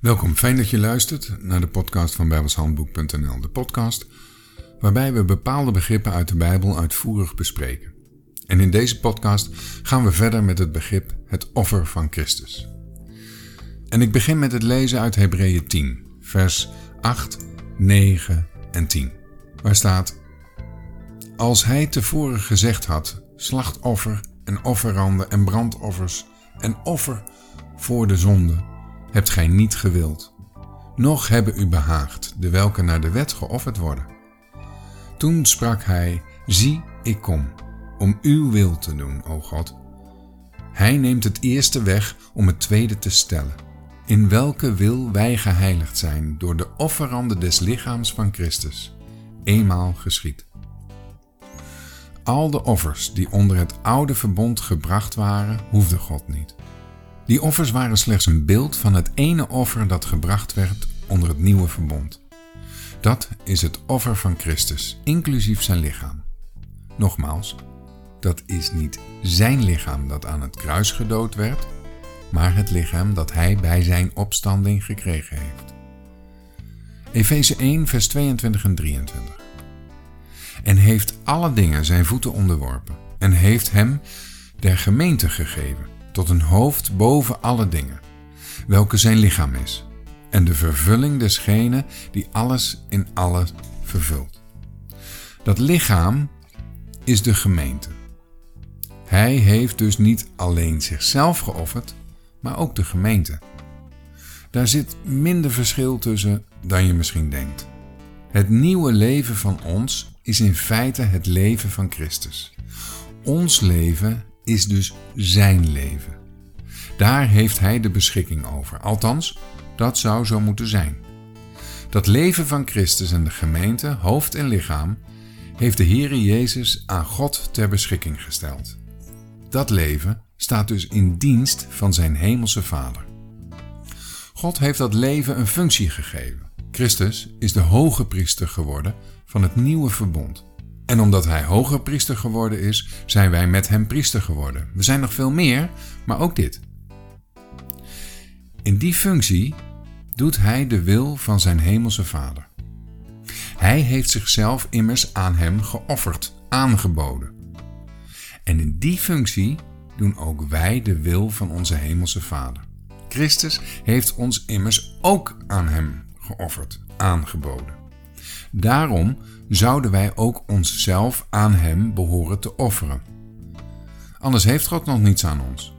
Welkom, fijn dat je luistert naar de podcast van bijbelshandboek.nl. De podcast waarbij we bepaalde begrippen uit de Bijbel uitvoerig bespreken. En in deze podcast gaan we verder met het begrip het offer van Christus. En ik begin met het lezen uit Hebreeën 10, vers 8, 9 en 10, waar staat: Als hij tevoren gezegd had: slachtoffer en offeranden en brandoffers en offer voor de zonde hebt gij niet gewild, noch hebben u behaagd, de welke naar de wet geofferd worden. Toen sprak hij, zie, ik kom, om uw wil te doen, o God. Hij neemt het eerste weg om het tweede te stellen, in welke wil wij geheiligd zijn door de offerande des lichaams van Christus, eenmaal geschied. Al de offers die onder het oude verbond gebracht waren, hoefde God niet. Die offers waren slechts een beeld van het ene offer dat gebracht werd onder het nieuwe verbond. Dat is het offer van Christus, inclusief zijn lichaam. Nogmaals, dat is niet zijn lichaam dat aan het kruis gedood werd, maar het lichaam dat hij bij zijn opstanding gekregen heeft. Efeze 1, vers 22 en 23. En heeft alle dingen zijn voeten onderworpen en heeft hem der gemeente gegeven tot een hoofd boven alle dingen, welke zijn lichaam is, en de vervulling desgene die alles in alles vervult. Dat lichaam is de gemeente. Hij heeft dus niet alleen zichzelf geofferd, maar ook de gemeente. Daar zit minder verschil tussen dan je misschien denkt. Het nieuwe leven van ons is in feite het leven van Christus. Ons leven is dus zijn leven. Daar heeft hij de beschikking over. Althans, dat zou zo moeten zijn. Dat leven van Christus en de gemeente, hoofd en lichaam, heeft de Heere Jezus aan God ter beschikking gesteld. Dat leven staat dus in dienst van zijn hemelse Vader. God heeft dat leven een functie gegeven. Christus is de hoge priester geworden van het nieuwe verbond. En omdat hij hoger priester geworden is, zijn wij met hem priester geworden. We zijn nog veel meer, maar ook dit. In die functie doet hij de wil van zijn hemelse Vader. Hij heeft zichzelf immers aan hem geofferd, aangeboden. En in die functie doen ook wij de wil van onze hemelse Vader. Christus heeft ons immers ook aan hem geofferd, aangeboden. Daarom zouden wij ook onszelf aan Hem behoren te offeren. Anders heeft God nog niets aan ons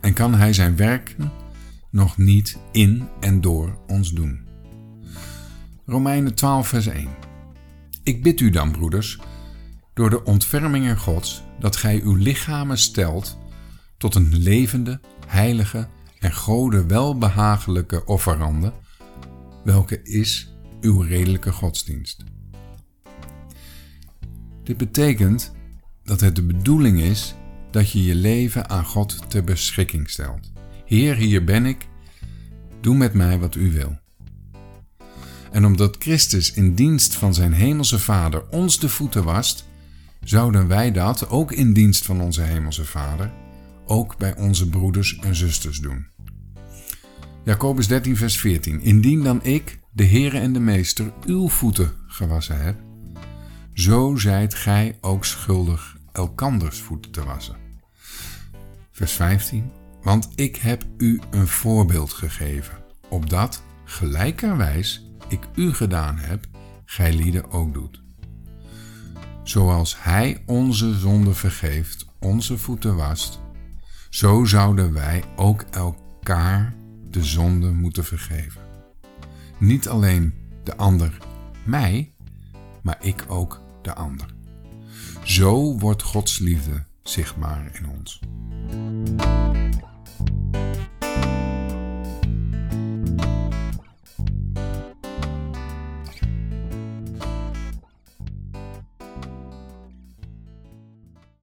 en kan Hij zijn werken nog niet in en door ons doen. Romeinen 12, vers 1. Ik bid u dan, broeders, door de ontfermingen Gods, dat gij uw lichamen stelt tot een levende, heilige en Gode welbehagelijke offerande, welke is uw redelijke godsdienst. Dit betekent dat het de bedoeling is dat je je leven aan God ter beschikking stelt. Heer, hier ben ik, doe met mij wat u wil. En omdat Christus in dienst van zijn hemelse Vader ons de voeten wast, zouden wij dat ook in dienst van onze hemelse Vader, ook bij onze broeders en zusters doen. Jacobus 13, vers 14. Indien dan ik, de Heere en de Meester, uw voeten gewassen heb, zo zijt gij ook schuldig elkanders voeten te wassen. Vers 15. Want ik heb u een voorbeeld gegeven, opdat, gelijkerwijs ik u gedaan heb, gij lieden ook doet. Zoals hij onze zonde vergeeft, onze voeten wast, zo zouden wij ook elkaar de zonde moeten vergeven. Niet alleen de ander mij, maar ik ook de ander. Zo wordt Gods liefde zichtbaar in ons.